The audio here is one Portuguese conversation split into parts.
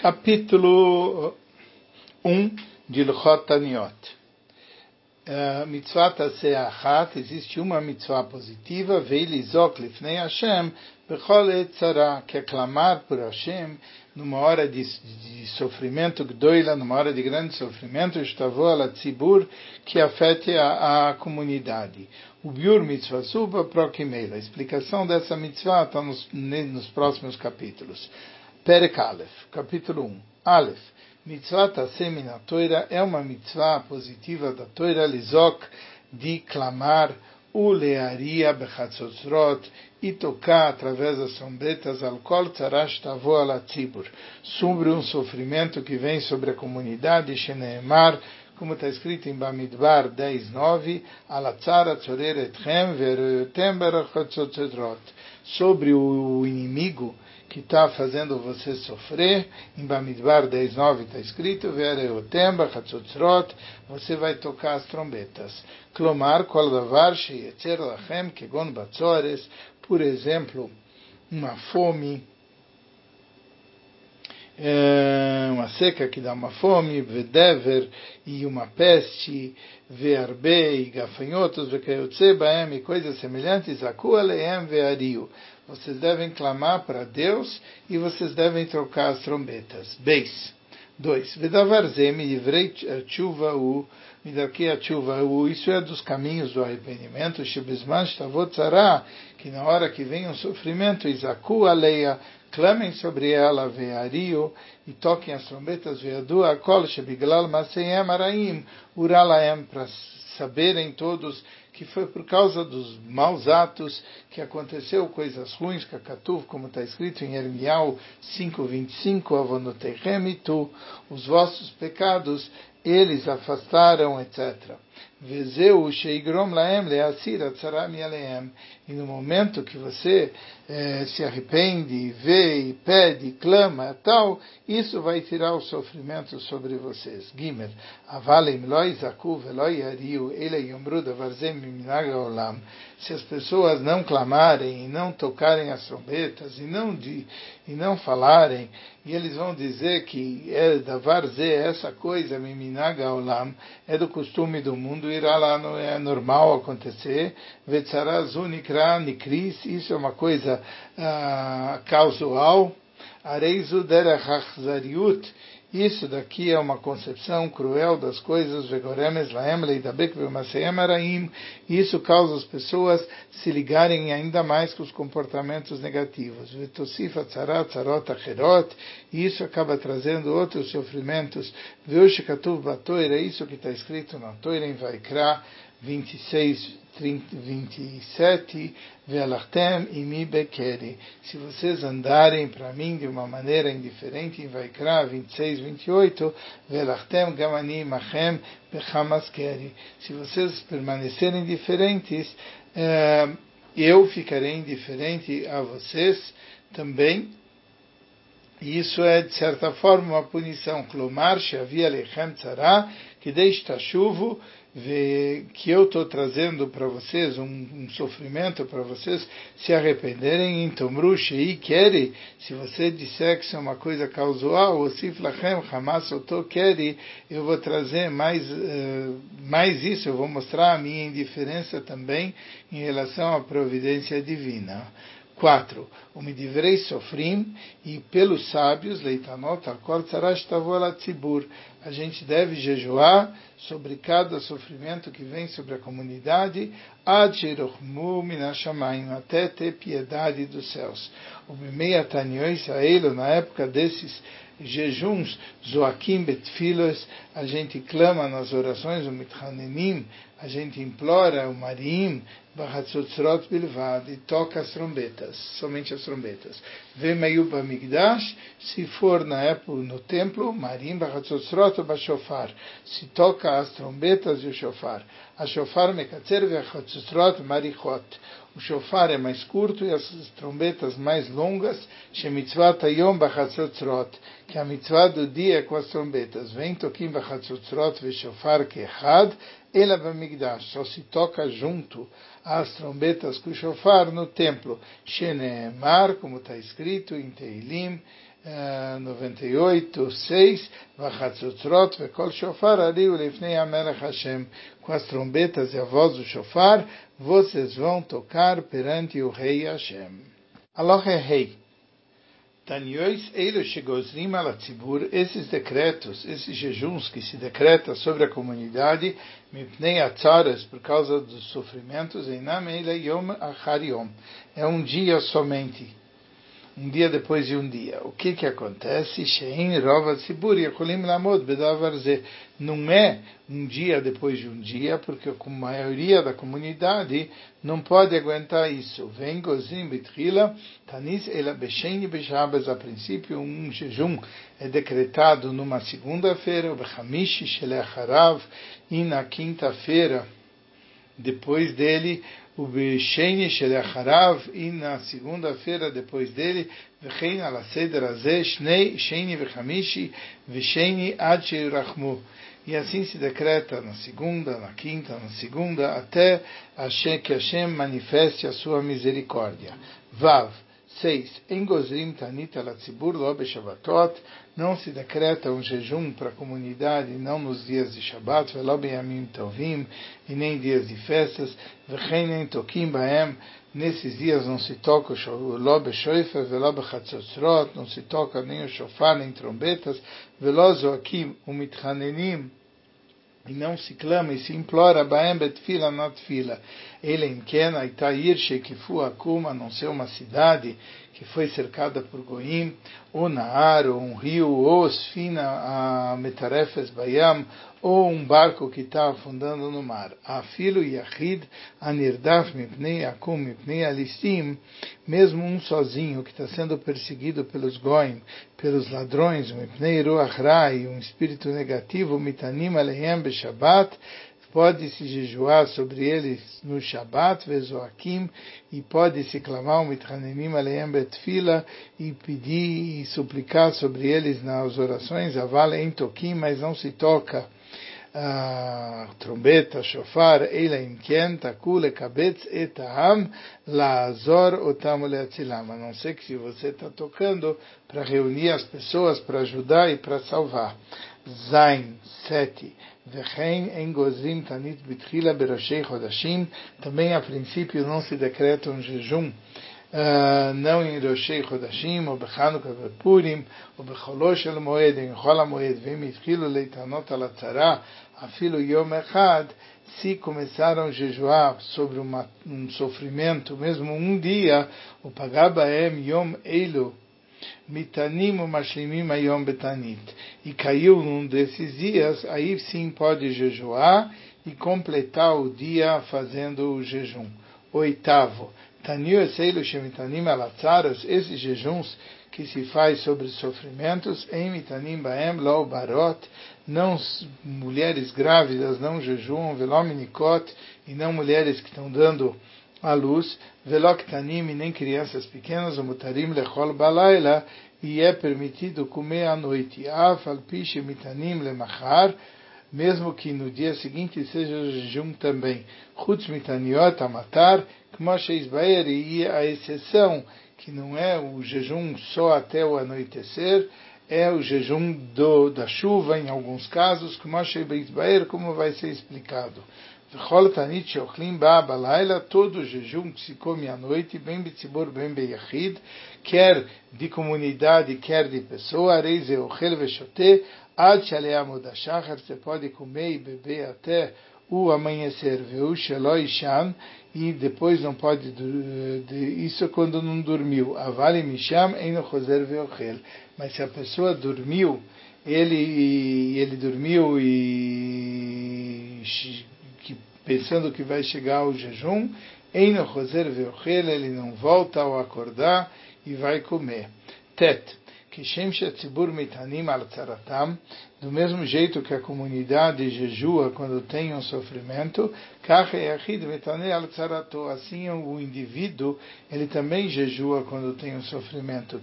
capítulo 1 de Luchot Taniot. Uh, mitzvah Taseachat, existe uma mitzvah positiva, Veilizok Lifnei Hashem, Bechol Etzara, que é clamar por Hashem numa hora de, de sofrimento, Gdoila, numa hora de grande sofrimento, Estavô ala Tzibur, que afete a, a comunidade. O Biur Mitzvah Suba Prokimeila. A explicação dessa mitzvah está nos, nos próximos capítulos. Perek Aleph, capítulo 1. Aleph. Mitzvah Tasemi na Toira é uma mitzvah positiva da Toira Lizok de clamar o bechatzotzrot e tocar através das sombretas al kol tzarash tavo ala tzibur sobre um sofrimento que vem sobre a comunidade sheneemar como está escrito em Bamidbar 10.9, Alatzara tzorer etchem veroyotem berachatzotzrot sobre o inimigo que está fazendo você sofrer. Em Bamidbar 10.9 está escrito, Vereotemba, Hatzotzrot, você vai tocar as trombetas. Klomar, Kol Davar, Sheyetzer Lachem, Kegon Batzores, por exemplo, uma fome, é, seca que dá uma fome, vedever, e uma peste, vearbe, e gafanhotos, vekayotze baem, e coisas semelhantes, akualeem veario vocês devem clamar para Deus e vocês devem trocar as trombetas. Beis. 2. Vedavarzem livrei chuva u midaki a chuva u. Isso é dos caminhos do arrependimento. Shebizman shtavot que na hora que vem um sofrimento, Isaku aleia, clamem sobre ela, veario, e toquem as trombetas, veadu akol shebiglal maseyem araim, uralaem, para saberem todos que foi por causa dos maus atos que aconteceu coisas ruins, Kakatuv, como está escrito em Ermial 5.25, Avonotechem e tu, os vossos pecados, eles afastaram, etc. Vezeu sheigrom laem leasir atzaram yaleem. E no momento que você eh, se arrepende, vê pede, clama, tal, isso vai tirar o sofrimento sobre vocês. Gimer. Avalem loi zaku veloi ariu ele yomru davarzem minaga olam. Se as pessoas não clamarem e não tocarem as trombetas e não, de, e não falarem, e eles vão dizer que é davarze, essa coisa, miminaga olam, é do costume do mundo, irá lá, não é normal acontecer. Vetzarazunikra nikris, isso é uma coisa uh, casual. Areizu derachachzariut, isso daqui é uma concepção cruel das coisas, isso causa as pessoas se ligarem ainda mais com os comportamentos negativos. Isso acaba trazendo outros sofrimentos. Isso que está escrito na Toira em Vaikra 26, 27, Ve'alachtem imi bekeri. Se vocês andarem para mim de uma maneira indiferente, em Vaikra 26, 28, Ve'alachtem gamani machem bechamaskeri. Se vocês permanecerem diferentes, eh, eu ficarei indiferente a vocês também. E isso é, de certa forma, uma punição. Klomar, Shavia Lechem Tzara, que deixa chuvo que eu estou trazendo para vocês um, um sofrimento para vocês se arrependerem, então e quere, se você disser que isso é uma coisa casual, ou se flachem hamas quere, eu vou trazer mais, uh, mais isso, eu vou mostrar a minha indiferença também em relação à providência divina. 4. O Midivrei Sofrim e pelos sábios, Leitanot, Tzibur. A gente deve jejuar sobre cada sofrimento que vem sobre a comunidade, Adjerochmu Minashamayim, até ter piedade dos céus. O Bimei Tanyo Israel, na época desses jejuns, Zoakim Betfilos, a gente clama nas orações, o Mithanenim, a gente implora o Marim, Bahatzotzrot Bilvad, e toca as trombetas, somente as trombetas. Vemayuba Migdash, se for na época no templo, Marim, Bahatzotzrot Bashofar, se toca as trombetas e o shofar. A shofar Mekatzer Vehatzotzrot Marichot. O shofar é mais curto e as trombetas mais longas, Shemitzvat Ayom Bachatzotzrot, que a mitzvah do dia é com as trombetas. Vem toquim Bachatzotzrot Veshofar Kehad, Ela Bamigdash, só se toca junto as trombetas com o shofar no templo. Sheneemar, como está escrito em Teilim, 98, 6, Vachatzotrot, Vekol Shofar, Ariu, Lefnei Amelech Hashem, com as trombetas e a voz do shofar, vocês vão tocar perante o rei Hashem. Aloha Rei. Taniois Eilo Shegozrim Alatzibur, esses decretos, esses jejuns que se decreta sobre a comunidade, Mipnei Atzaras, por causa dos sofrimentos, Einam Eila Yom Achar Yom, é um dia somente um dia depois de um dia. O que que acontece? Shein Rova Tzibur Yakolim Lamod Bedavarze. Não é um dia depois de um dia, porque a maioria da comunidade não pode aguentar isso. Vem Gozim Bitrila, Tanis Ela Beshen Beshabas. A princípio, um jejum é decretado numa segunda-feira, o Bechamish Shelecharav, e na quinta-feira, depois dele, o Besheni Shelacharav, e na segunda-feira depois dele, Vechein ala Seder Azeh, Shnei, Sheni Vechamishi, Vesheni Ad Rachmu. E assim se decreta na segunda, na quinta, na segunda, até que Hashem manifeste a sua misericórdia. Vav. 6. Em Gozrim Tanita Latzibur Lobe Shabbatot, não se decreta um jejum para a comunidade, não nos dias de Shabbat, Velobe Yamim Tovim, e nem dias de festas, Vechenem Tokim Baem, nesses dias não se toca o Lobe Shoifer, Velobe Chatzotzrot, não se toca nem o shofar, nem trombetas, Velozo Akim, o Mitchanenim, e não se clama e se implora Baem Betfila Natfila. Ele em Ken, Aitair Shekifu Akuma, não ser uma cidade que foi cercada por Goim, ou Naar, ou um rio, ou Sfina a Metarefes Bayam, ou um barco que está afundando no mar. Afilo Yahid Anirdaf Mipnei Akum Mipnei Alistim, mesmo um sozinho que está sendo perseguido pelos Goim, pelos ladrões, Mipnei Ruach Rai, um espírito negativo, Mitanim Alehem Beshabbat, pode-se jejuar sobre eles no Shabat, Vezoakim, e pode-se clamar o Mitchanenim Aleem Betfila, e pedir e suplicar sobre eles nas orações, Aval em Tokim, mas não se toca a trombeta, shofar, Eila Imken, Takule, Kabetz, Etaham, Laazor, Otam, Leatzilam. A não ser que se você está tocando para reunir as pessoas, para ajudar e para salvar. Zain, 7. Vechen em Gozrim Tanit Bitchila Beroshei Chodashim. Também a princípio não se decreta um jejum. Uh, não em Roshei Chodashim, ou Bechanuka Purim, ou Becholosh El Moed, em Chol Moed, vem Mitchilu Leitanot Al Atzara, Afilo Yom Echad, se começaram a jejuar sobre uma, um sofrimento, mesmo um dia, o Pagabaem Yom Eilu, Mitanim Mashlimim Ayom Betanit. E caiu num desses dias, aí sim pode jejuar e completar o dia fazendo o jejum. Oitavo. Tanil Eseilu Shemitanim Alatzaras, esses jejuns que se faz sobre sofrimentos, em Mitanim Baem Lo Barot, não mulheres grávidas não jejuam, Velominikot, e não mulheres que estão dando a luz, veloktanim, nem crianças pequenas, o mutarim lechol balaila, e é permitido comer à noite. Afal piche mitanim lemachar, mesmo que no dia seguinte seja jejum também. Chutz mitaniot amatar, kmosheis baer, e a exceção, que não é o jejum só até o anoitecer, é o jejum do, da chuva, em alguns casos, como vai ser explicado todo jejum que se come à noite, bem betzibor, bem beyachid, quer de comunidade, quer de pessoa, reis ochel veshote, ad shaleamod hashachar, você pode comer e beber até o amanhecer, veu sheloi shan, e depois não pode, de, isso é quando não dormiu, avali misham, eno choser veochel, mas se a pessoa dormiu, ele, ele dormiu e pensando que vai chegar o jejum, Eino Roser Veochel, ele não volta ao acordar e vai comer. Tet. Kishem Shetzibur Mitanim al Tzaratam, do mesmo jeito que a comunidade jejua quando tem um sofrimento, Assim o indivíduo, ele também jejua quando tem um sofrimento.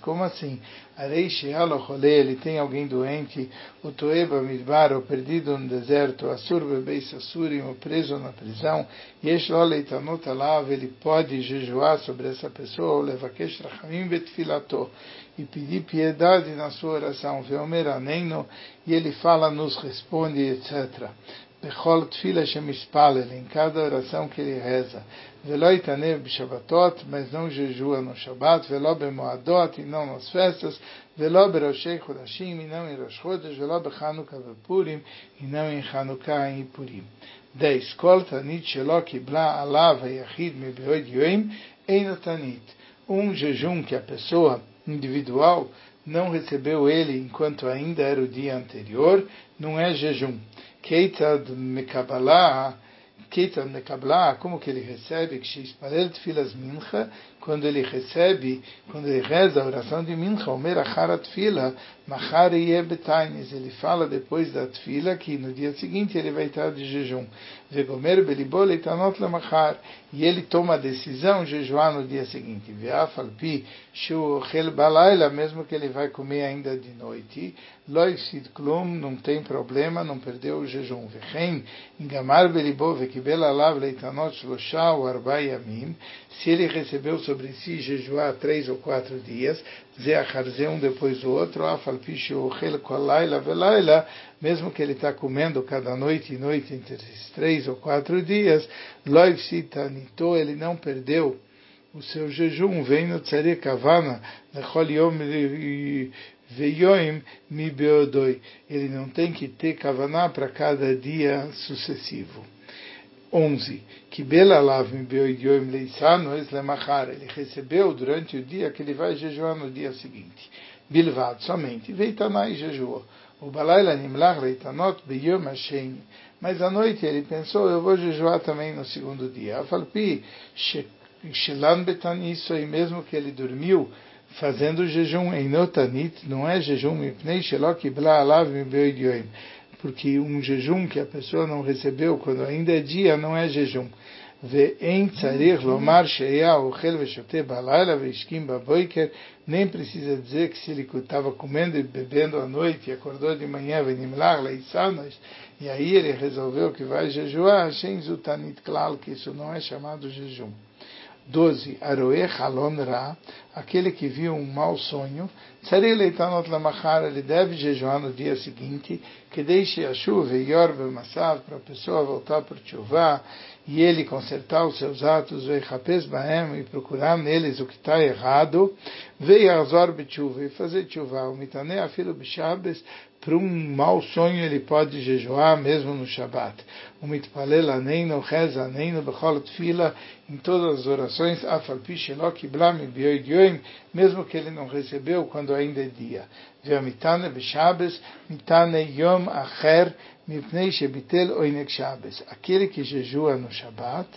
Como assim? Ele tem alguém doente, o Toeba Midbar, perdido no deserto, Assur Bebeis Assurim, preso na prisão, ele pode jejuar sobre essa pessoa, ou Levakesh Rachamim Betfilato, e pedir piedade na sua oração, Veomer Aneino, e ele fala, nos responde, etc. Bechol Tfila Shemispalel, em cada oração que ele reza. Velo Itanev B'Shabbatot, mas não jejua no Shabbat, Velo Bemoadot, e não nas festas, Velo Beroshei Chodashim, e não em Rosh Chodesh, Velo Bechanukah Bepurim, e não em Chanukah e Purim. 10. Kol Tanit Shelo Kibla Alav HaYachid Mebeod Yoim, Eino Tanit. Um jejum que a pessoa individual não recebeu ele enquanto ainda era o dia anterior, não é jejum. Keitad Mekabalah, Keitad Mekabalah, como que ele recebe? Kshispalel Tfilas Mincha, quando ele recebe, quando ele reza a oração de Mincha, Omer Acharat Tfila, Machar Betainis, ele fala depois da Tfila que no dia seguinte ele vai estar de jejum. Vegomer Belibol Eitanot Lamachar, e ele toma a decisão de jejuar no dia seguinte. Veafalpi Shu Chel Balaila, mesmo que ele vai comer ainda de noite. Loifsid Klum, não tem problema, não perdeu o jejum. Vechen, Ingamar Belibol Vekibel Alav Leitanot Shlosha ou Arba Yamim, se ele recebeu sobre si jejuar três ou quatro dias, Zeacharze um depois do outro, Afalpish Kolaila Velaila, mesmo que ele está comendo cada noite e noite entre esses três ou quatro dias, Loivsitanito, ele não perdeu o seu jejum, vem no Tzare Kavana, Yom Veyoim Mi Beodoi. Ele não tem que ter Kavaná para cada dia sucessivo. 11. Que Belalav. Ele recebeu durante o dia que ele vai jejuar no dia seguinte. Bilvad, somente. Veitanai jejuou. O Balaila Nimlach Leitanot Beyom Hashem. Mas à noite ele pensou, eu vou jejuar também no segundo dia. Afalpi Shelan Betanisso, e mesmo que ele dormiu, fazendo jejum em Notanit, não é jejum Mipnei Shelok Ibla Alav Beoidioim porque um jejum que a pessoa não recebeu quando ainda é dia não é jejum. nem precisa dizer que se ele estava comendo e bebendo à noite e acordou de manhã, e aí ele resolveu que vai jejuar, que isso não é chamado jejum. 12. Aroe Halon Ra, aquele que viu um mau sonho, ele deve jejuar no dia seguinte, que deixe a chuva e orbe massav para a pessoa voltar por chuva e ele consertar os seus atos, e procurar neles o que está errado, veio azor chuva e fazer chuva, o mitane afilo b'shabes, para um mau sonho ele pode jejuar mesmo no Shabat. O mitpalela nem no reza nem no bechol fila em todas as orações afalpi shelok iblam mesmo que ele não recebeu quando ainda é dia. Ve'amitane b'shabes mitane yom acher mipnei shebitel oinek shabes. Aquele que jejua no Shabat,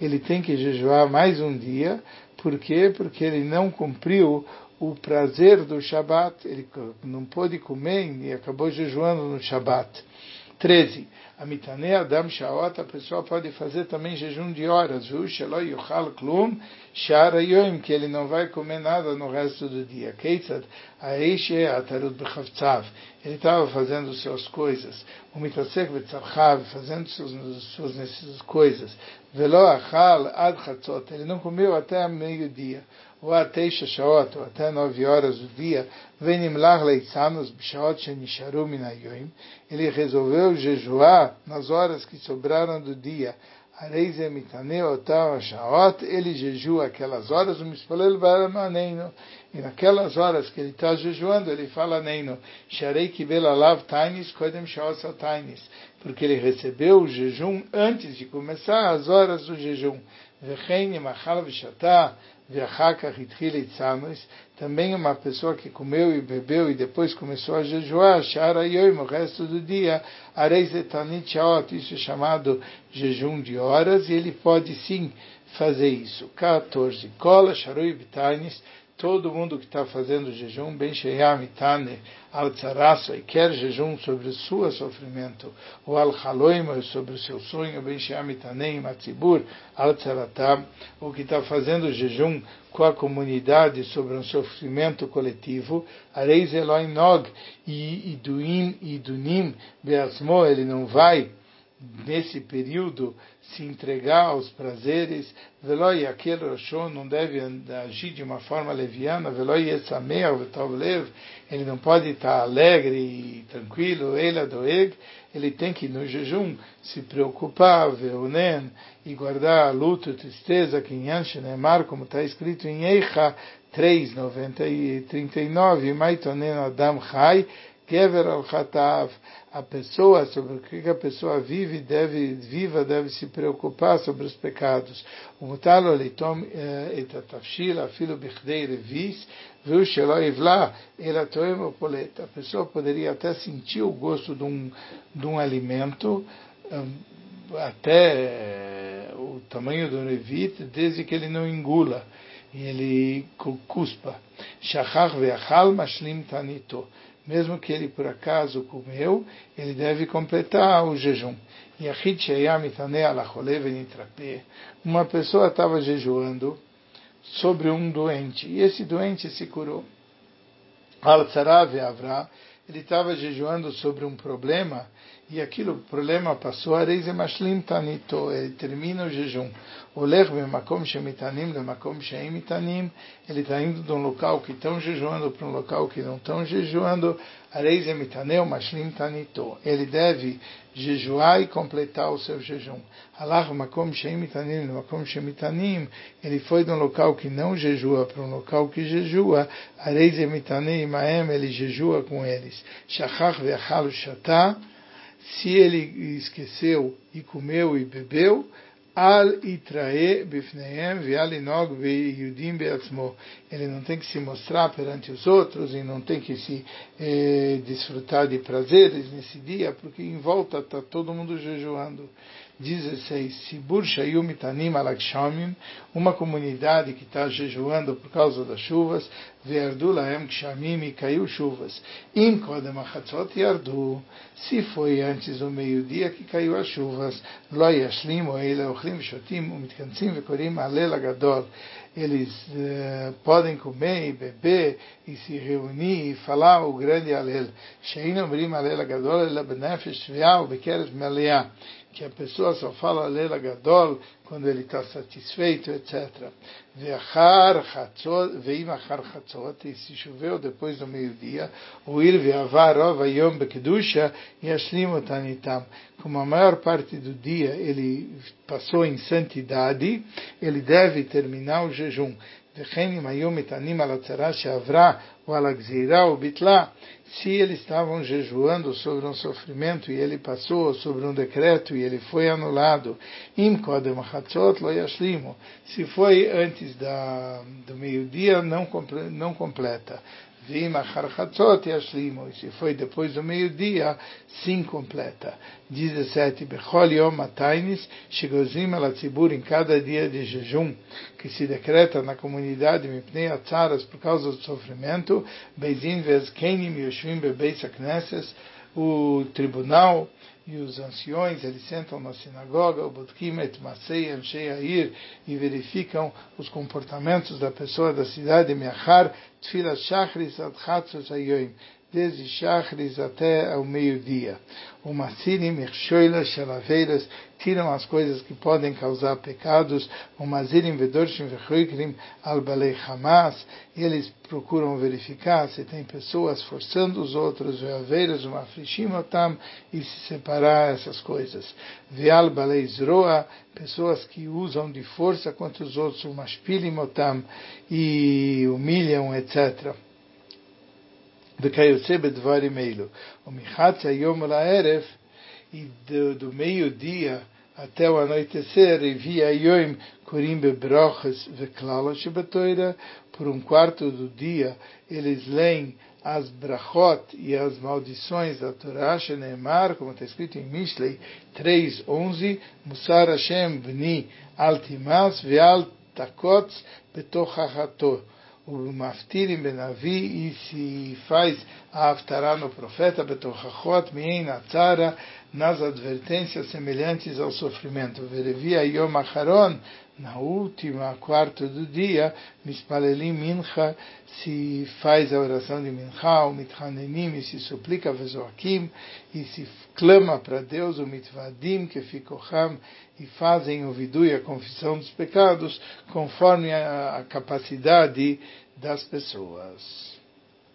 ele tem que jejuar mais um dia. Por quê? Porque ele não cumpriu o prazer do Shabat, ele não pôde comer e acabou jejuando no Shabat. 13. A mitane adam shaot, a pessoa pode fazer também jejum de horas, viu? Sheloi yuchal klum, shara yoim, que ele não vai comer nada no resto do dia. Keitzad, aishe atarut bechavtzav, ele estava fazendo suas coisas. O mitasek fazendo suas, suas coisas. Velo achal ad chatzot, ele não comeu até meio-dia ou até Shaot, ou até nove horas do dia, Venimlar Leitzanos Bishaot Shenisharu Minayoim, ele resolveu jejuar nas horas que sobraram do dia. Areize Mitane Otam Shaot, ele jejua aquelas horas, o Mispalel Baramaneino, e naquelas horas que ele está jejuando, ele fala Neino, Sharei Kibel Alav Tainis Kodem Shaot Tainis, porque ele recebeu o jejum antes de começar as horas do jejum. Vechein Machal Vishatah, também uma pessoa que comeu e bebeu e depois começou a jejuar, o resto do dia, isso é chamado jejum de horas, e ele pode sim fazer isso. 14. Kola Sharui todo mundo que está fazendo jejum, ben sheyamitane al e quer jejum sobre o seu sofrimento, ou al haloima, sobre o seu sonho, ben sheyamitaneim atzibur al tzaratam, o que está fazendo jejum com a comunidade sobre um sofrimento coletivo, areis Elohim nog, e iduim, idunim, beasmo, ele não vai nesse período se entregar aos prazeres, veloi aquele Roshon não deve agir de uma forma leviana, veloi esameu lev, ele não pode estar alegre e tranquilo, ele adoeg, ele tem que no jejum se preocupar, veonen, e guardar luto tristeza, que em Yanshenemar, como está escrito em Eicha 3, 90 e 39, Maitonen Adam Chai, Gever al Chatav, a pessoa, sobre o que a pessoa vive, deve, viva, deve se preocupar sobre os pecados. O mutalo leitom eh, et atafshil, afilo bichdei revis, viu shelo ivla, ela toem A pessoa poderia até sentir o gosto de um, de um alimento, até eh, o tamanho do revit, desde que ele não engula e ele cuspa. Shachach ve'achal mashlim tanito mesmo que ele por acaso comeu, ele deve completar o jejum. Uma pessoa estava jejuando sobre um doente, e esse doente se curou. Ele estava jejuando sobre um problema, e aquilo, o problema passou, ele termina o jejum. Olech b'makom shemitanim lemakom sheimitanim, ele está indo de um local que estão jejuando para um local que não estão jejuando, areis emitaneu mashlim tanito. Ele deve jejuar e completar o seu jejum. Alach makom sheimitanim lemakom shemitanim, ele foi de um local que não jejua para um local que jejua, areis emitanem maem, ele jejua com eles. Shachach ve'achal shatah, se ele esqueceu e comeu e bebeu, al itrae bifneem ve'al inog ve'yudim be'atzmo. Ele não tem que se mostrar perante os outros e não tem que se eh, desfrutar de prazeres nesse dia, porque em volta está todo mundo jejuando. 16. Sibur Shayum Itanim Alakshamim, uma comunidade que está jejuando por causa das chuvas, Verdu Laem Kshamim e caiu chuvas. Im se foi antes do meio-dia que caiu as chuvas, Shotim eles uh, podem comer e beber e se reunir e falar o grande Alel. Shein Omrim Alel Agadol Ela Benefesh Meleah que a pessoa só fala Lela Gadol quando ele está satisfeito, etc. Ve'achar chatzot, ve'im achar e se choveu depois do meio-dia, o ir ve'avar ova yom bekedusha, yashlim otanitam. Como a maior parte do dia ele passou em santidade, ele deve terminar o jejum. וכן אם היו מתענים על הצרה שעברה ou על הגזירה ou bitla, se eles estavam jejuando sobre um sofrimento e ele passou sobre um decreto e ele foi anulado, im kodem lo yashlimu, se foi antes da, do meio-dia, não, não completa. E se foi depois do meio-dia, sim completa. 17. Bechol yom atainis shigozim al em cada dia de jejum que se decreta na comunidade mipnei atzaras por causa do sofrimento, o tribunal e os anciões, eles sentam na sinagoga, o Bodkim et Masei Ansheir, e verificam os comportamentos da pessoa da cidade, Meachar, Tfilat Shachris Ad Chatzos Ayoim, desde Shachris até ao meio-dia. O Masirim Echshoila Shalaveiras tiram as coisas que podem causar pecados. O Mazirim Vedorshim Vechoikrim Albalei Hamas, eles procuram verificar se tem pessoas forçando os outros, Veaveiras, uma Frishimotam, e se separar essas coisas. Veal Balei Zroa, pessoas que usam de força contra os outros, o Mashpilimotam, e humilham, etc. וכיוצא בדברים אלו. ומחצי היום לערב, e do, do meio-dia até o anoitecer, e via Yoim Kurim Bebrochas Veklala Shebatoira, por um quarto do dia, eles leem as brachot e as maldições da Torá, Shenemar, como está escrito em Mishlei 3.11, Musar Hashem Bni Altimas Veal Takots Betochachator o Maftirim Benavi e se faz a Aftará no profeta Betochachot Mien Atzara nas advertências semelhantes ao sofrimento. Verevia Yom Acharon na última quarta do dia, Mispalelim Mincha, se faz a oração de Mincha, o Mithanenim, e se suplica Vezoakim, e se clama para Deus, o Mitvadim, que Fikocham, e fazem o vidu e a confissão dos pecados, conforme a, a capacidade das pessoas.